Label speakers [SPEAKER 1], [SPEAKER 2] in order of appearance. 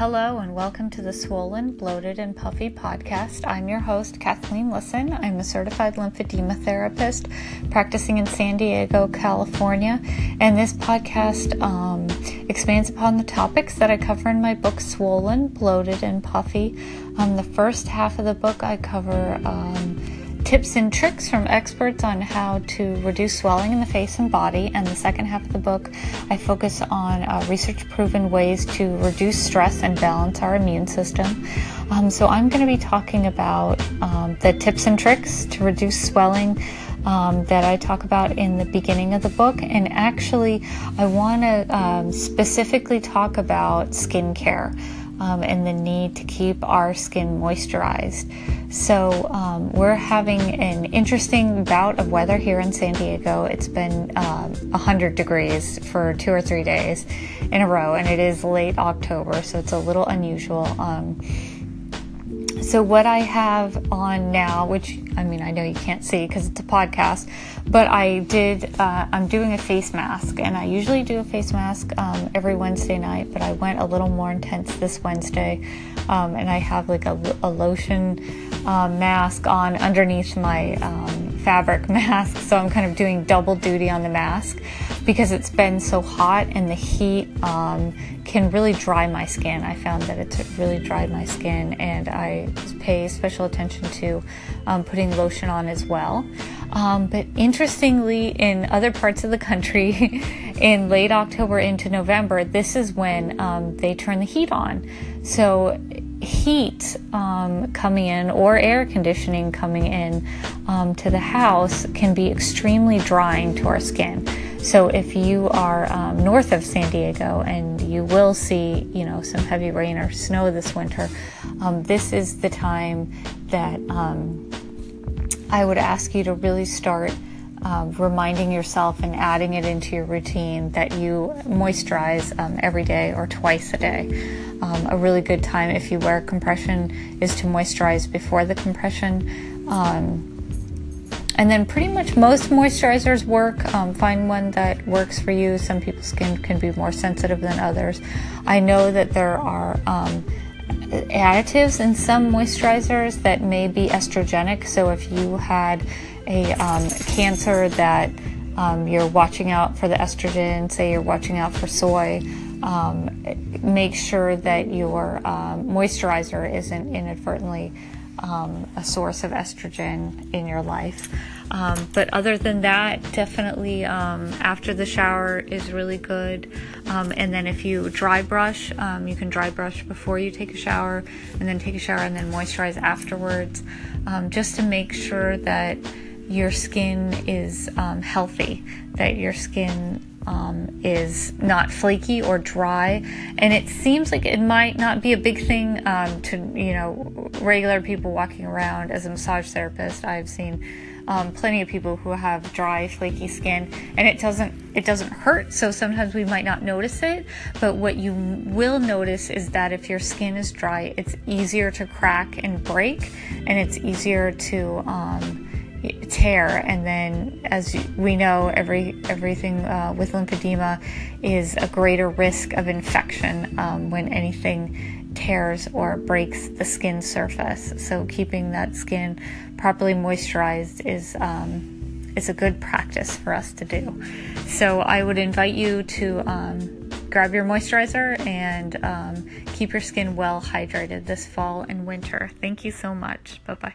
[SPEAKER 1] Hello, and welcome to the Swollen, Bloated, and Puffy podcast. I'm your host, Kathleen Lisson. I'm a certified lymphedema therapist practicing in San Diego, California. And this podcast um, expands upon the topics that I cover in my book, Swollen, Bloated, and Puffy. Um, the first half of the book, I cover. Um, tips and tricks from experts on how to reduce swelling in the face and body. And the second half of the book, I focus on uh, research proven ways to reduce stress and balance our immune system. Um, so I'm going to be talking about um, the tips and tricks to reduce swelling. Um, that I talk about in the beginning of the book. And actually, I want to um, specifically talk about skincare um, and the need to keep our skin moisturized. So, um, we're having an interesting bout of weather here in San Diego. It's been uh, 100 degrees for two or three days in a row, and it is late October, so it's a little unusual. Um, so, what I have on now, which I mean, I know you can't see because it's a podcast, but I did, uh, I'm doing a face mask, and I usually do a face mask um, every Wednesday night, but I went a little more intense this Wednesday, um, and I have like a, a lotion uh, mask on underneath my um, fabric mask, so I'm kind of doing double duty on the mask because it's been so hot and the heat um, can really dry my skin. I found that it's really dried my skin, and I pay special attention to um, putting lotion on as well. Um, but interestingly, in other parts of the country, in late October into November, this is when um, they turn the heat on. So heat um, coming in or air conditioning coming in um, to the house can be extremely drying to our skin. So if you are um, north of San Diego and you will see, you know, some heavy rain or snow this winter, um, this is the time that um, I would ask you to really start um, reminding yourself and adding it into your routine that you moisturize um, every day or twice a day. Um, a really good time if you wear compression is to moisturize before the compression. Um, and then pretty much most moisturizers work. Um, find one that works for you. Some people's skin can be more sensitive than others. I know that there are um, additives in some moisturizers that may be estrogenic. So if you had a um, cancer that um, you're watching out for the estrogen, say you're watching out for soy, um, make sure that your um, moisturizer isn't inadvertently um, a source of estrogen in your life. Um, but other than that, definitely um, after the shower is really good. Um, and then if you dry brush, um, you can dry brush before you take a shower, and then take a shower and then moisturize afterwards, um, just to make sure that your skin is healthy, that your skin um, is not flaky or dry. And it seems like it might not be a big thing um, to, you know, regular people walking around as a massage therapist. I've seen um, plenty of people who have dry, flaky skin, and it doesn't it doesn't hurt. So sometimes we might not notice it, but what you will notice is that if your skin is dry, it's easier to crack and break, and it's easier to um, tear and then as we know every everything uh, with lymphedema is a greater risk of infection um, when anything tears or breaks the skin surface. So keeping that skin properly moisturized is um, is a good practice for us to do. So I would invite you to um, grab your moisturizer and um, keep your skin well hydrated this fall and winter. Thank you so much. Bye bye